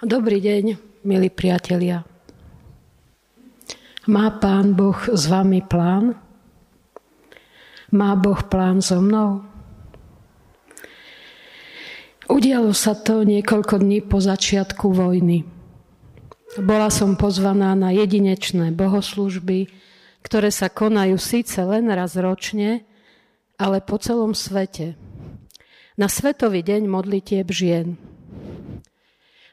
Dobrý deň, milí priatelia. Má Pán Boh s vami plán? Má Boh plán so mnou? Udialo sa to niekoľko dní po začiatku vojny. Bola som pozvaná na jedinečné bohoslužby, ktoré sa konajú síce len raz ročne, ale po celom svete. Na Svetový deň modlitieb žien –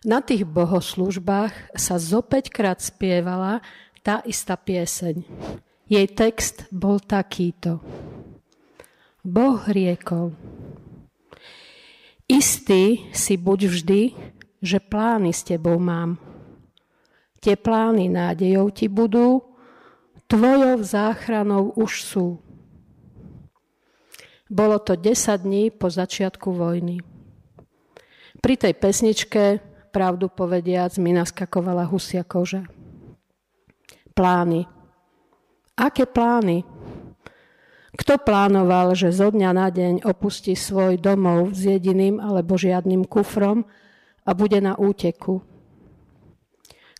na tých bohoslužbách sa zopäťkrát spievala tá istá pieseň. Jej text bol takýto. Boh riekol, istý si buď vždy, že plány s tebou mám. Tie plány nádejou ti budú, tvojou záchranou už sú. Bolo to 10 dní po začiatku vojny. Pri tej pesničke pravdu povediac, mi naskakovala husia koža. Plány. Aké plány? Kto plánoval, že zo dňa na deň opustí svoj domov s jediným alebo žiadnym kufrom a bude na úteku?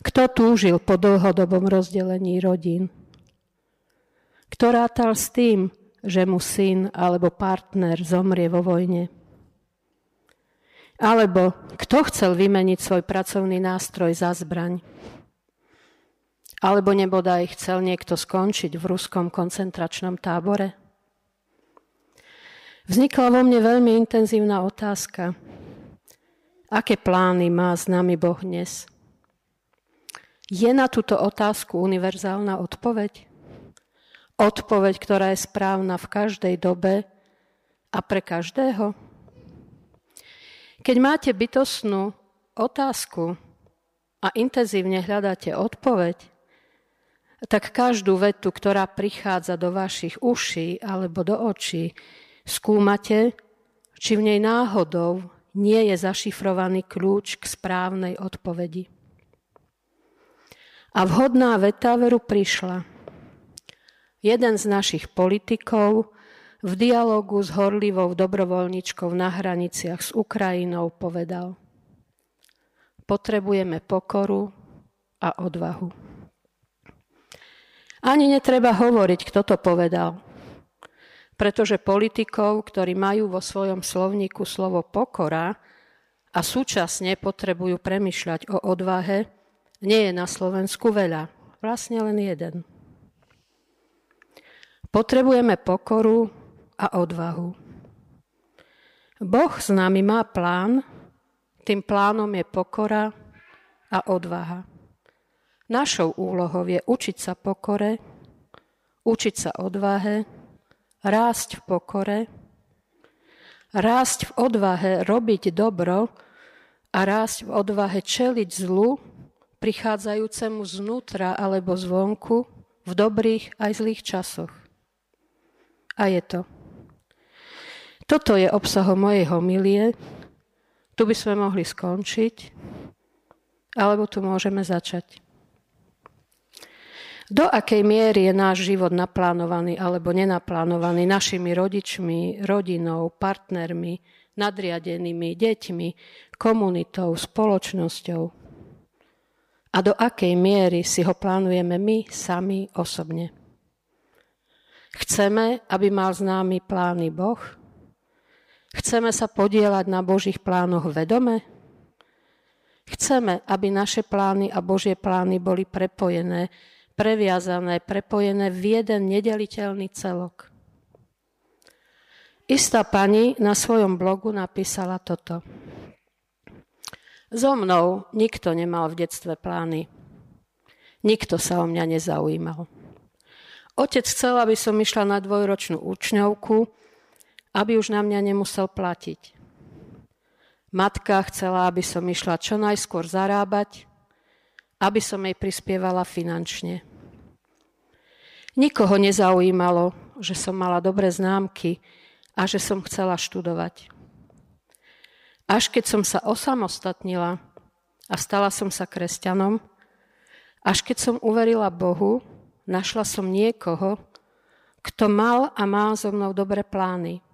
Kto túžil po dlhodobom rozdelení rodín? Kto rátal s tým, že mu syn alebo partner zomrie vo vojne? Alebo kto chcel vymeniť svoj pracovný nástroj za zbraň? Alebo nebodaj chcel niekto skončiť v ruskom koncentračnom tábore? Vznikla vo mne veľmi intenzívna otázka. Aké plány má s nami Boh dnes? Je na túto otázku univerzálna odpoveď? Odpoveď, ktorá je správna v každej dobe a pre každého? Keď máte bytostnú otázku a intenzívne hľadáte odpoveď, tak každú vetu, ktorá prichádza do vašich uší alebo do očí, skúmate, či v nej náhodou nie je zašifrovaný kľúč k správnej odpovedi. A vhodná veta veru prišla. Jeden z našich politikov v dialogu s horlivou dobrovoľničkou na hraniciach s Ukrajinou povedal Potrebujeme pokoru a odvahu. Ani netreba hovoriť, kto to povedal, pretože politikov, ktorí majú vo svojom slovníku slovo pokora a súčasne potrebujú premyšľať o odvahe, nie je na Slovensku veľa, vlastne len jeden. Potrebujeme pokoru a odvahu. Boh s nami má plán, tým plánom je pokora a odvaha. Našou úlohou je učiť sa pokore, učiť sa odvahe, rásť v pokore, rásť v odvahe robiť dobro a rásť v odvahe čeliť zlu, prichádzajúcemu znútra alebo zvonku v dobrých aj zlých časoch. A je to. Toto je obsahom mojej homilie. Tu by sme mohli skončiť, alebo tu môžeme začať. Do akej miery je náš život naplánovaný alebo nenaplánovaný našimi rodičmi, rodinou, partnermi, nadriadenými, deťmi, komunitou, spoločnosťou? A do akej miery si ho plánujeme my sami osobne? Chceme, aby mal s námi plány Boh? Chceme sa podielať na Božích plánoch vedome? Chceme, aby naše plány a Božie plány boli prepojené, previazané, prepojené v jeden nedeliteľný celok. Istá pani na svojom blogu napísala toto. So mnou nikto nemal v detstve plány. Nikto sa o mňa nezaujímal. Otec chcel, aby som išla na dvojročnú učňovku, aby už na mňa nemusel platiť. Matka chcela, aby som išla čo najskôr zarábať, aby som jej prispievala finančne. Nikoho nezaujímalo, že som mala dobré známky a že som chcela študovať. Až keď som sa osamostatnila a stala som sa kresťanom, až keď som uverila Bohu, našla som niekoho, kto mal a má so mnou dobré plány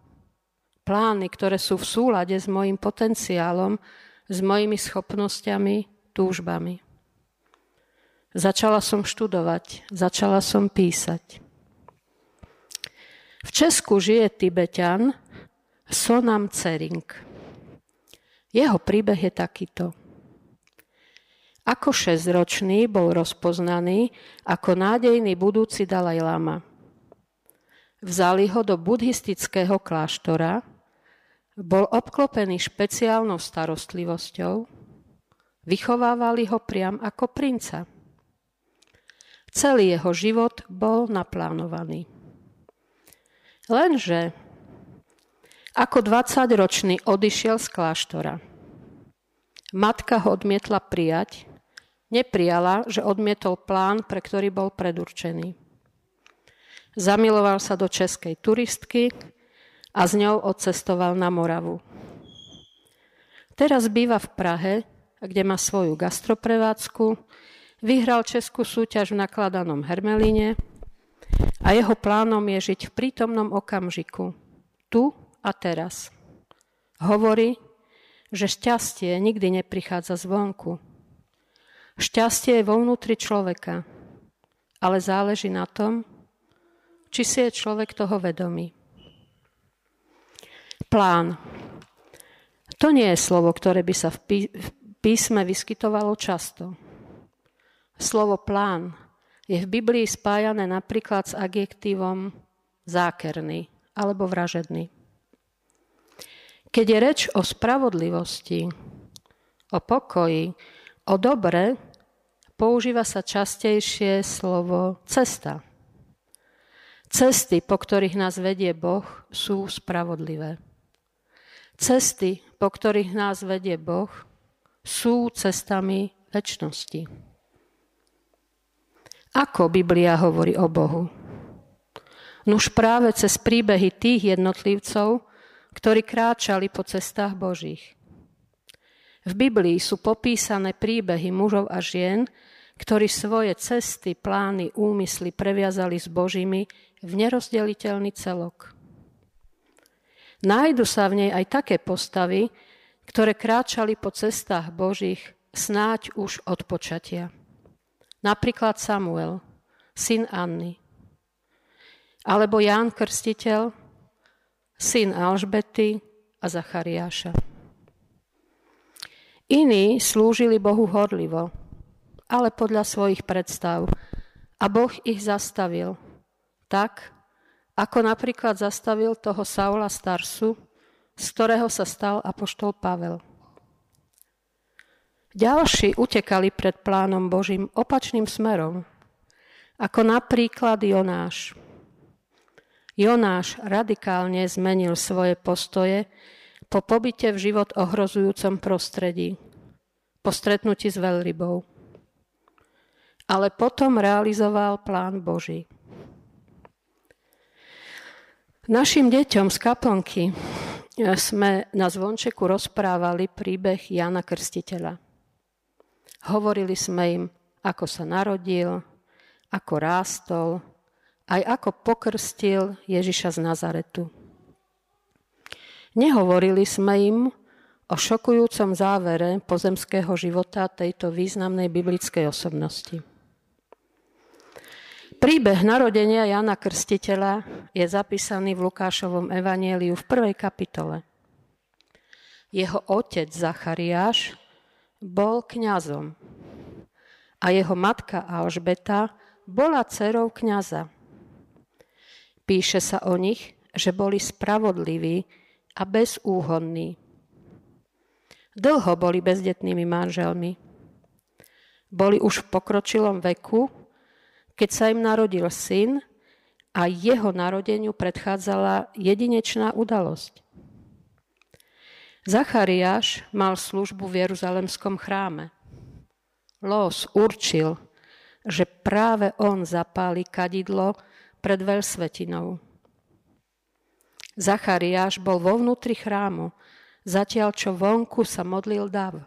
plány, ktoré sú v súlade s mojim potenciálom, s mojimi schopnosťami, túžbami. Začala som študovať, začala som písať. V Česku žije Tibetan Sonam Cering. Jeho príbeh je takýto. Ako šesťročný bol rozpoznaný ako nádejný budúci Dalaj Lama. Vzali ho do buddhistického kláštora, bol obklopený špeciálnou starostlivosťou, vychovávali ho priam ako princa. Celý jeho život bol naplánovaný. Lenže ako 20-ročný odišiel z kláštora. Matka ho odmietla prijať, neprijala, že odmietol plán, pre ktorý bol predurčený. Zamiloval sa do českej turistky a s ňou odcestoval na Moravu. Teraz býva v Prahe, kde má svoju gastroprevádzku, Vyhral českú súťaž v nakladanom Hermelíne a jeho plánom je žiť v prítomnom okamžiku, tu a teraz. Hovorí, že šťastie nikdy neprichádza zvonku. Šťastie je vo vnútri človeka, ale záleží na tom, či si je človek toho vedomý. Plán. To nie je slovo, ktoré by sa v písme vyskytovalo často. Slovo plán je v Biblii spájané napríklad s adjektívom zákerný alebo vražedný. Keď je reč o spravodlivosti, o pokoji, o dobre, používa sa častejšie slovo cesta. Cesty, po ktorých nás vedie Boh, sú spravodlivé. Cesty, po ktorých nás vedie Boh, sú cestami väčšnosti. Ako Biblia hovorí o Bohu? Nuž práve cez príbehy tých jednotlivcov, ktorí kráčali po cestách Božích. V Biblii sú popísané príbehy mužov a žien, ktorí svoje cesty, plány, úmysly previazali s Božími v nerozdeliteľný celok. Nájdu sa v nej aj také postavy, ktoré kráčali po cestách Božích snáď už od počatia. Napríklad Samuel, syn Anny. Alebo Ján Krstiteľ, syn Alžbety a Zachariáša. Iní slúžili Bohu horlivo, ale podľa svojich predstav. A Boh ich zastavil tak, ako napríklad zastavil toho Saula Starsu, z ktorého sa stal apoštol Pavel. Ďalší utekali pred plánom Božím opačným smerom, ako napríklad Jonáš. Jonáš radikálne zmenil svoje postoje po pobyte v život ohrozujúcom prostredí, po stretnutí s veľrybou. Ale potom realizoval plán Boží. Našim deťom z kaplnky sme na zvončeku rozprávali príbeh Jana Krstiteľa. Hovorili sme im, ako sa narodil, ako rástol, aj ako pokrstil Ježiša z Nazaretu. Nehovorili sme im o šokujúcom závere pozemského života tejto významnej biblickej osobnosti. Príbeh narodenia Jana Krstiteľa je zapísaný v Lukášovom evanieliu v prvej kapitole. Jeho otec Zachariáš bol kňazom a jeho matka Alžbeta bola dcerou kňaza. Píše sa o nich, že boli spravodliví a bezúhonní. Dlho boli bezdetnými manželmi. Boli už v pokročilom veku, keď sa im narodil syn a jeho narodeniu predchádzala jedinečná udalosť. Zachariáš mal službu v Jeruzalemskom chráme. Los určil, že práve on zapáli kadidlo pred veľsvetinou. Zachariáš bol vo vnútri chrámu, zatiaľ čo vonku sa modlil dav.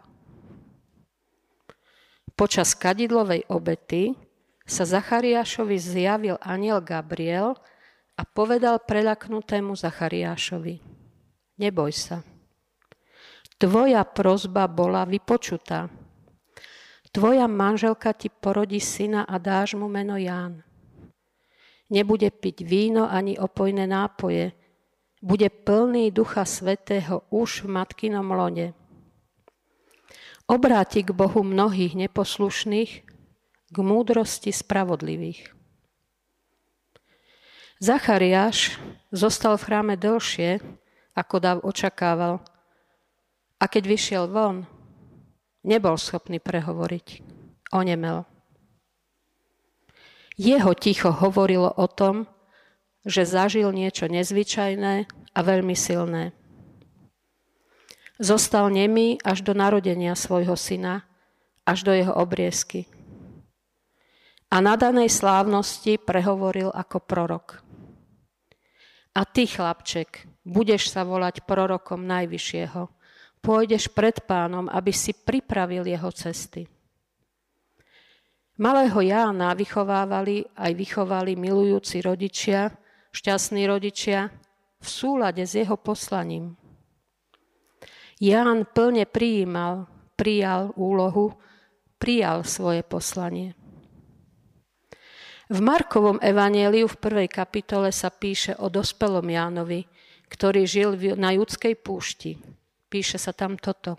Počas kadidlovej obety sa Zachariášovi zjavil aniel Gabriel a povedal preľaknutému Zachariášovi, neboj sa, Tvoja prozba bola vypočutá. tvoja manželka ti porodí syna a dáš mu meno Ján. Nebude piť víno ani opojné nápoje, bude plný Ducha Svetého už v matkinom lone. Obráti k Bohu mnohých neposlušných, k múdrosti spravodlivých. Zachariáš zostal v chráme dlhšie, ako Dav očakával. A keď vyšiel von, nebol schopný prehovoriť. Onemel. Jeho ticho hovorilo o tom, že zažil niečo nezvyčajné a veľmi silné. Zostal nemý až do narodenia svojho syna, až do jeho obriezky. A na danej slávnosti prehovoril ako prorok. A ty, chlapček, budeš sa volať prorokom Najvyššieho. Pôjdeš pred pánom, aby si pripravil jeho cesty. Malého Jána vychovávali aj vychovali milujúci rodičia, šťastní rodičia v súlade s jeho poslaním. Ján plne prijímal, prijal úlohu, prijal svoje poslanie. V Markovom evanieliu v prvej kapitole sa píše o dospelom Jánovi, ktorý žil na judskej púšti. Píše sa tam toto.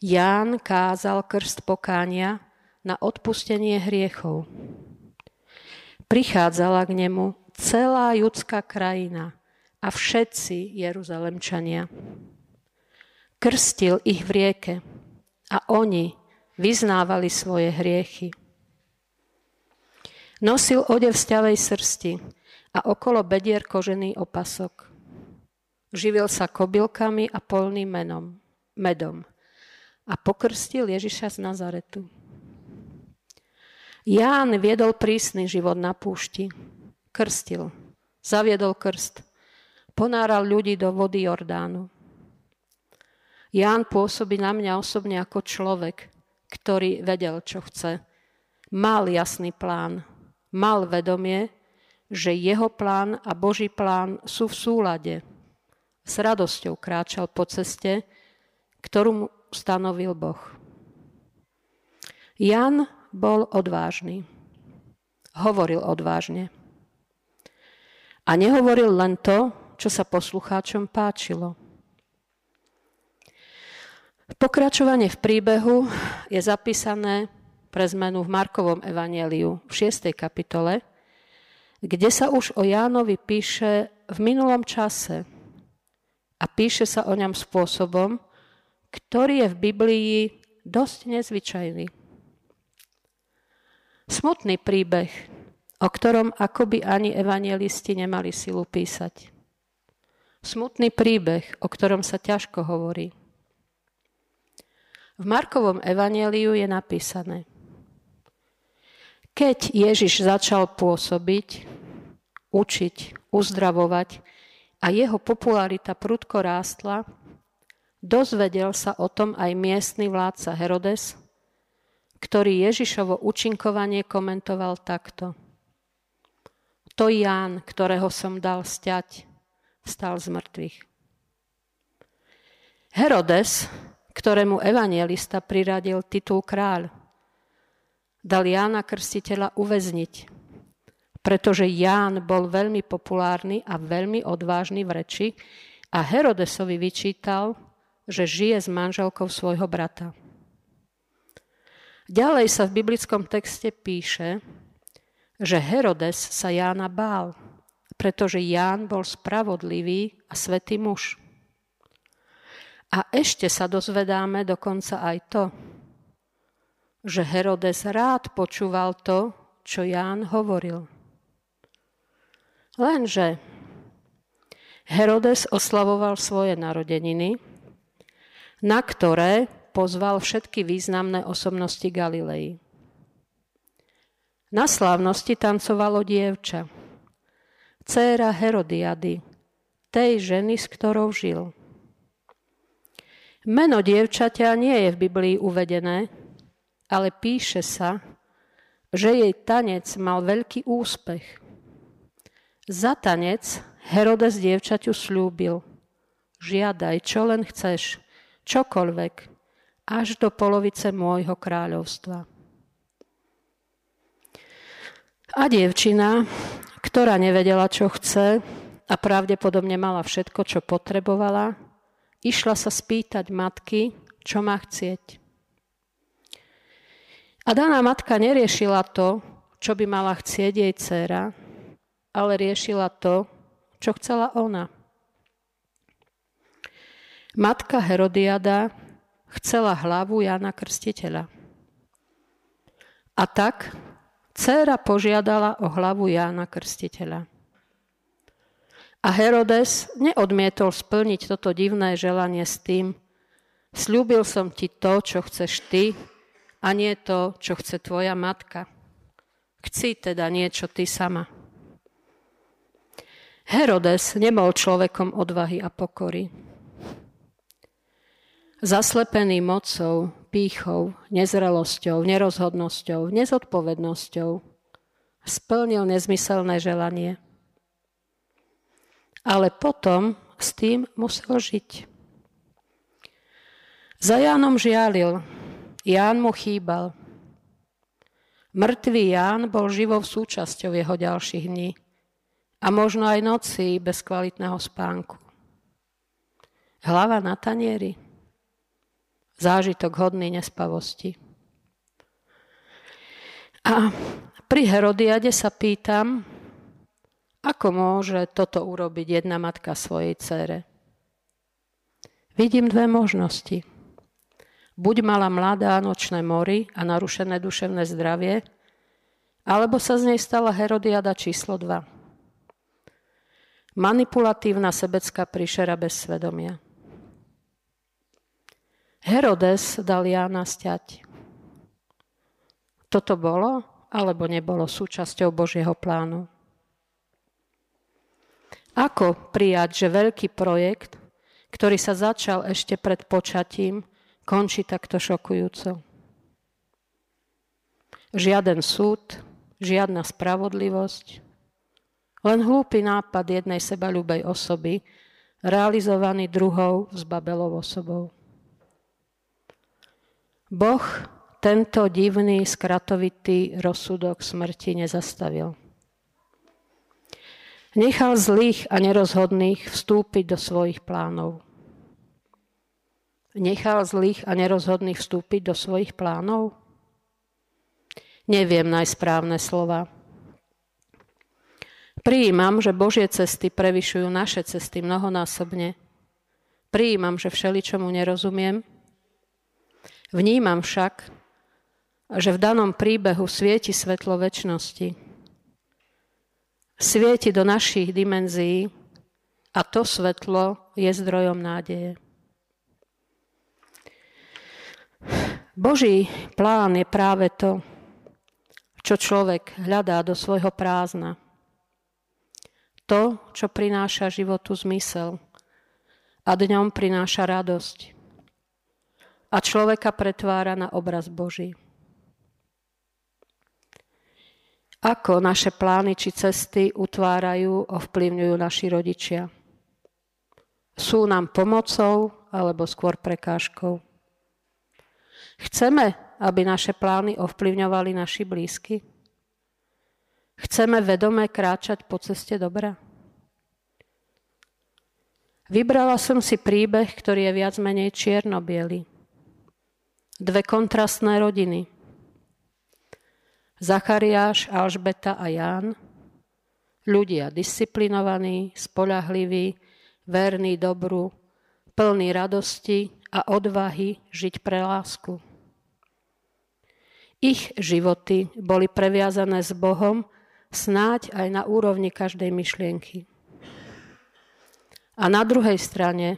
Ján kázal krst pokánia na odpustenie hriechov prichádzala k nemu celá judská krajina a všetci Jeruzalemčania. Krstil ich v rieke a oni vyznávali svoje hriechy. Nosil odev z ťavej srsti a okolo bedier kožený opasok. Živil sa kobylkami a polným menom, medom a pokrstil Ježiša z Nazaretu. Ján viedol prísny život na púšti. Krstil. Zaviedol krst. Ponáral ľudí do vody Jordánu. Ján pôsobí na mňa osobne ako človek, ktorý vedel, čo chce. Mal jasný plán. Mal vedomie, že jeho plán a Boží plán sú v súlade. S radosťou kráčal po ceste, ktorú mu stanovil Boh. Jan bol odvážny. Hovoril odvážne. A nehovoril len to, čo sa poslucháčom páčilo. Pokračovanie v príbehu je zapísané pre zmenu v Markovom evanieliu v 6. kapitole, kde sa už o Jánovi píše v minulom čase a píše sa o ňom spôsobom, ktorý je v Biblii dosť nezvyčajný. Smutný príbeh, o ktorom akoby ani evangelisti nemali silu písať. Smutný príbeh, o ktorom sa ťažko hovorí. V Markovom evaneliu je napísané, keď Ježiš začal pôsobiť, učiť, uzdravovať a jeho popularita prudko rástla, dozvedel sa o tom aj miestny vládca Herodes, ktorý Ježišovo učinkovanie komentoval takto. To Ján, ktorého som dal stiať, vstal z mŕtvych. Herodes, ktorému evangelista priradil titul kráľ, dal Jána Krstiteľa uväzniť, pretože Ján bol veľmi populárny a veľmi odvážny v reči a Herodesovi vyčítal, že žije s manželkou svojho brata. Ďalej sa v biblickom texte píše, že Herodes sa Jána bál, pretože Ján bol spravodlivý a svetý muž. A ešte sa dozvedáme dokonca aj to, že Herodes rád počúval to, čo Ján hovoril. Lenže Herodes oslavoval svoje narodeniny, na ktoré pozval všetky významné osobnosti Galilei. Na slávnosti tancovalo dievča, dcéra Herodiady, tej ženy, s ktorou žil. Meno dievčaťa nie je v Biblii uvedené, ale píše sa, že jej tanec mal veľký úspech. Za tanec Herodes dievčaťu slúbil, žiadaj, čo len chceš, čokoľvek, až do polovice môjho kráľovstva. A dievčina, ktorá nevedela, čo chce a pravdepodobne mala všetko, čo potrebovala, išla sa spýtať matky, čo má chcieť. A daná matka neriešila to, čo by mala chcieť jej dcéra, ale riešila to, čo chcela ona. Matka Herodiada chcela hlavu Jana Krstiteľa. A tak dcéra požiadala o hlavu Jána Krstiteľa. A Herodes neodmietol splniť toto divné želanie s tým, slúbil som ti to, čo chceš ty, a nie to, čo chce tvoja matka. Chci teda niečo ty sama. Herodes nebol človekom odvahy a pokory zaslepený mocou, pýchou, nezrelosťou, nerozhodnosťou, nezodpovednosťou, splnil nezmyselné želanie. Ale potom s tým musel žiť. Za Jánom žialil, Ján mu chýbal. Mŕtvý Ján bol živou súčasťou jeho ďalších dní a možno aj noci bez kvalitného spánku. Hlava na tanieri – zážitok hodný nespavosti. A pri Herodiade sa pýtam, ako môže toto urobiť jedna matka svojej cére. Vidím dve možnosti. Buď mala mladá nočné mori a narušené duševné zdravie, alebo sa z nej stala Herodiada číslo 2. Manipulatívna sebecká príšera bez svedomia. Herodes dal Jána stiať. Toto bolo alebo nebolo súčasťou Božieho plánu? Ako prijať, že veľký projekt, ktorý sa začal ešte pred počatím, končí takto šokujúco? Žiaden súd, žiadna spravodlivosť, len hlúpy nápad jednej sebaľubej osoby, realizovaný druhou s Babelou osobou. Boh tento divný, skratovitý rozsudok smrti nezastavil. Nechal zlých a nerozhodných vstúpiť do svojich plánov. Nechal zlých a nerozhodných vstúpiť do svojich plánov? Neviem najsprávne slova. Prijímam, že Božie cesty prevyšujú naše cesty mnohonásobne. Prijímam, že všeličomu nerozumiem, Vnímam však, že v danom príbehu svieti svetlo väčšnosti. Svieti do našich dimenzií a to svetlo je zdrojom nádeje. Boží plán je práve to, čo človek hľadá do svojho prázdna. To, čo prináša životu zmysel a dňom prináša radosť a človeka pretvára na obraz Boží. Ako naše plány či cesty utvárajú, ovplyvňujú naši rodičia? Sú nám pomocou alebo skôr prekážkou? Chceme, aby naše plány ovplyvňovali naši blízky? Chceme vedome kráčať po ceste dobra? Vybrala som si príbeh, ktorý je viac menej čierno -bielý dve kontrastné rodiny. Zachariáš, Alžbeta a Ján, ľudia disciplinovaní, spolahliví, verní dobru, plní radosti a odvahy žiť pre lásku. Ich životy boli previazané s Bohom snáď aj na úrovni každej myšlienky. A na druhej strane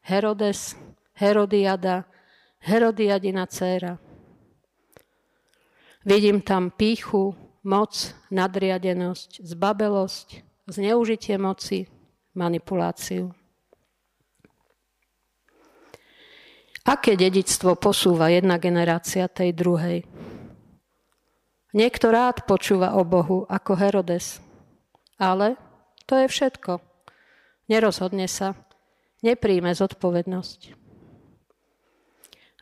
Herodes, Herodiada, Herodiadina dcéra. Vidím tam píchu, moc, nadriadenosť, zbabelosť, zneužitie moci, manipuláciu. Aké dedictvo posúva jedna generácia tej druhej? Niekto rád počúva o Bohu ako Herodes, ale to je všetko. Nerozhodne sa, nepríjme zodpovednosť.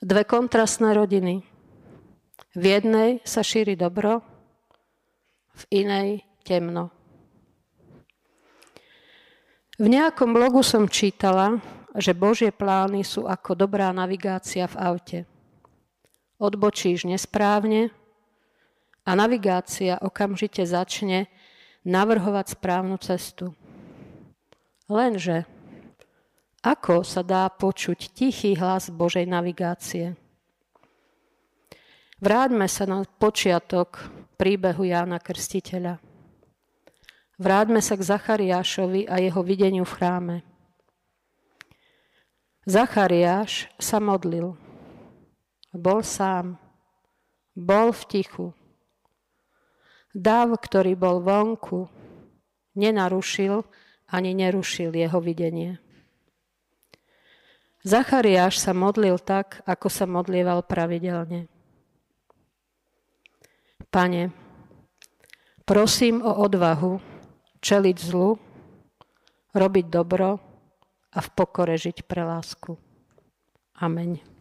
Dve kontrastné rodiny. V jednej sa šíri dobro, v inej temno. V nejakom blogu som čítala, že Božie plány sú ako dobrá navigácia v aute. Odbočíš nesprávne a navigácia okamžite začne navrhovať správnu cestu. Lenže ako sa dá počuť tichý hlas Božej navigácie? Vráťme sa na počiatok príbehu Jána Krstiteľa. Vráťme sa k Zachariášovi a jeho videniu v chráme. Zachariáš sa modlil. Bol sám. Bol v tichu. Dav, ktorý bol vonku, nenarušil ani nerušil jeho videnie. Zachariáš sa modlil tak, ako sa modlieval pravidelne. Pane, prosím o odvahu čeliť zlu, robiť dobro a v pokore žiť pre lásku. Amen.